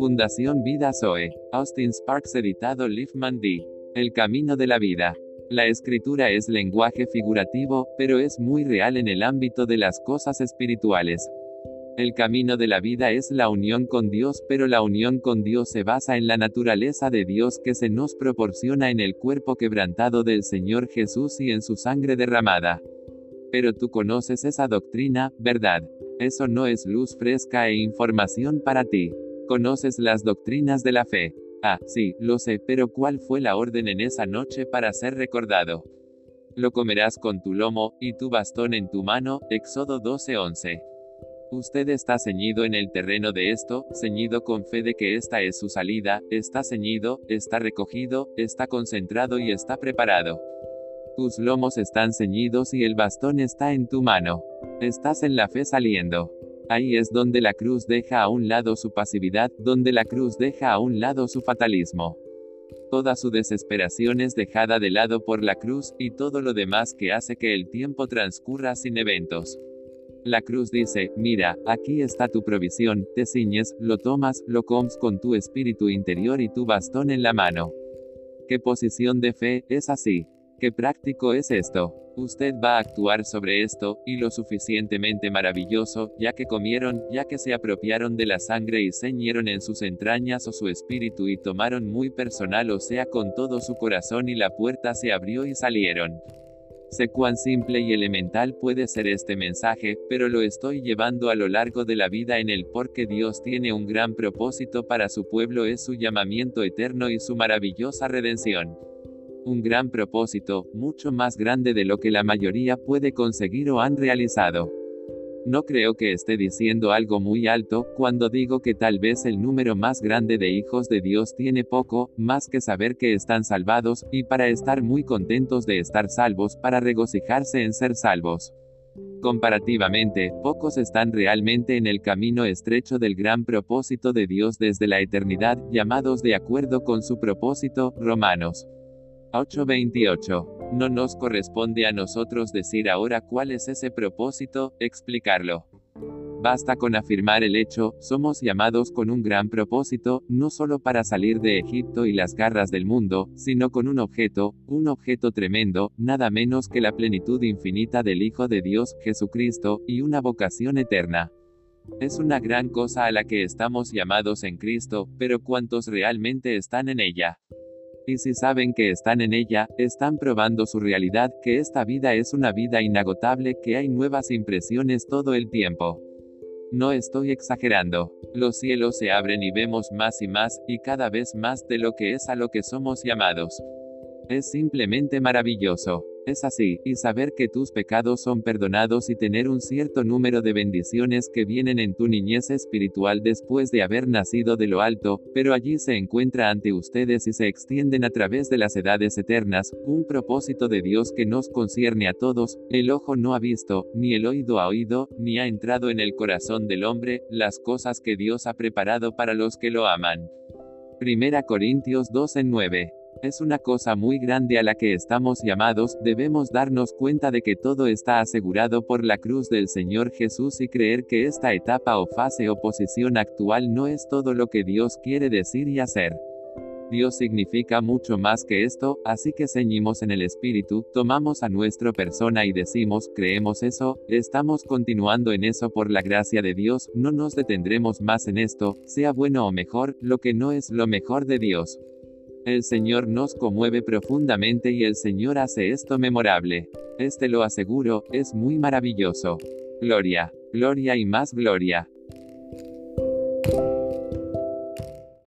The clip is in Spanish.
Fundación Vida Zoe. Austin Sparks editado Liefman D. El camino de la vida. La escritura es lenguaje figurativo, pero es muy real en el ámbito de las cosas espirituales. El camino de la vida es la unión con Dios, pero la unión con Dios se basa en la naturaleza de Dios que se nos proporciona en el cuerpo quebrantado del Señor Jesús y en su sangre derramada. Pero tú conoces esa doctrina, ¿verdad? Eso no es luz fresca e información para ti. Conoces las doctrinas de la fe. Ah, sí, lo sé, pero ¿cuál fue la orden en esa noche para ser recordado? Lo comerás con tu lomo, y tu bastón en tu mano, Éxodo 12:11. Usted está ceñido en el terreno de esto, ceñido con fe de que esta es su salida, está ceñido, está recogido, está concentrado y está preparado. Tus lomos están ceñidos y el bastón está en tu mano. Estás en la fe saliendo. Ahí es donde la cruz deja a un lado su pasividad, donde la cruz deja a un lado su fatalismo. Toda su desesperación es dejada de lado por la cruz, y todo lo demás que hace que el tiempo transcurra sin eventos. La cruz dice, mira, aquí está tu provisión, te ciñes, lo tomas, lo comes con tu espíritu interior y tu bastón en la mano. ¿Qué posición de fe es así? ¿Qué práctico es esto? Usted va a actuar sobre esto, y lo suficientemente maravilloso, ya que comieron, ya que se apropiaron de la sangre y ceñieron en sus entrañas o su espíritu y tomaron muy personal o sea con todo su corazón y la puerta se abrió y salieron. Sé cuán simple y elemental puede ser este mensaje, pero lo estoy llevando a lo largo de la vida en el porque Dios tiene un gran propósito para su pueblo es su llamamiento eterno y su maravillosa redención. Un gran propósito, mucho más grande de lo que la mayoría puede conseguir o han realizado. No creo que esté diciendo algo muy alto, cuando digo que tal vez el número más grande de hijos de Dios tiene poco, más que saber que están salvados, y para estar muy contentos de estar salvos, para regocijarse en ser salvos. Comparativamente, pocos están realmente en el camino estrecho del gran propósito de Dios desde la eternidad, llamados de acuerdo con su propósito, Romanos 8:28. No nos corresponde a nosotros decir ahora cuál es ese propósito, explicarlo. Basta con afirmar el hecho, somos llamados con un gran propósito, no solo para salir de Egipto y las garras del mundo, sino con un objeto, un objeto tremendo, nada menos que la plenitud infinita del Hijo de Dios, Jesucristo, y una vocación eterna. Es una gran cosa a la que estamos llamados en Cristo, pero ¿cuántos realmente están en ella? Y si saben que están en ella, están probando su realidad, que esta vida es una vida inagotable, que hay nuevas impresiones todo el tiempo. No estoy exagerando. Los cielos se abren y vemos más y más, y cada vez más de lo que es a lo que somos llamados. Es simplemente maravilloso. Es así, y saber que tus pecados son perdonados y tener un cierto número de bendiciones que vienen en tu niñez espiritual después de haber nacido de lo alto, pero allí se encuentra ante ustedes y se extienden a través de las edades eternas, un propósito de Dios que nos concierne a todos, el ojo no ha visto, ni el oído ha oído, ni ha entrado en el corazón del hombre, las cosas que Dios ha preparado para los que lo aman. Primera Corintios 12 9. Es una cosa muy grande a la que estamos llamados, debemos darnos cuenta de que todo está asegurado por la cruz del Señor Jesús y creer que esta etapa o fase o posición actual no es todo lo que Dios quiere decir y hacer. Dios significa mucho más que esto, así que ceñimos en el Espíritu, tomamos a nuestra persona y decimos, creemos eso, estamos continuando en eso por la gracia de Dios, no nos detendremos más en esto, sea bueno o mejor, lo que no es lo mejor de Dios. El Señor nos conmueve profundamente y el Señor hace esto memorable. Este lo aseguro, es muy maravilloso. Gloria, gloria y más gloria.